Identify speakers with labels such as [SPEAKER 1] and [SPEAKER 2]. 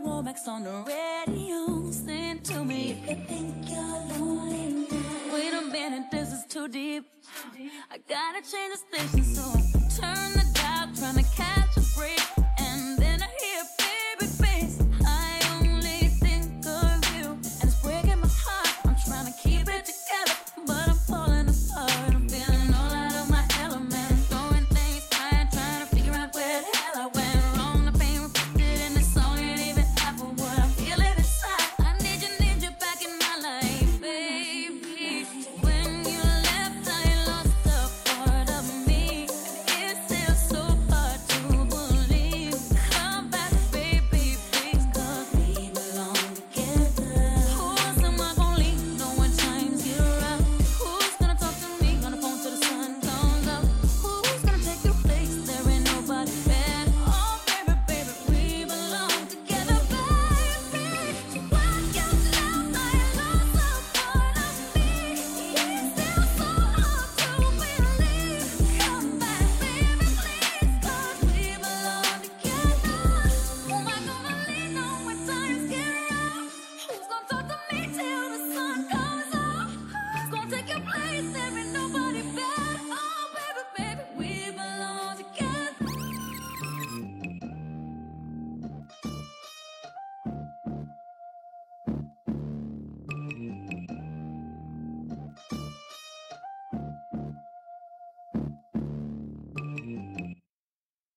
[SPEAKER 1] Womack's on the radio. Sing to me if you think you're lonely now. Wait a minute, this is too deep. I gotta change the station, so turn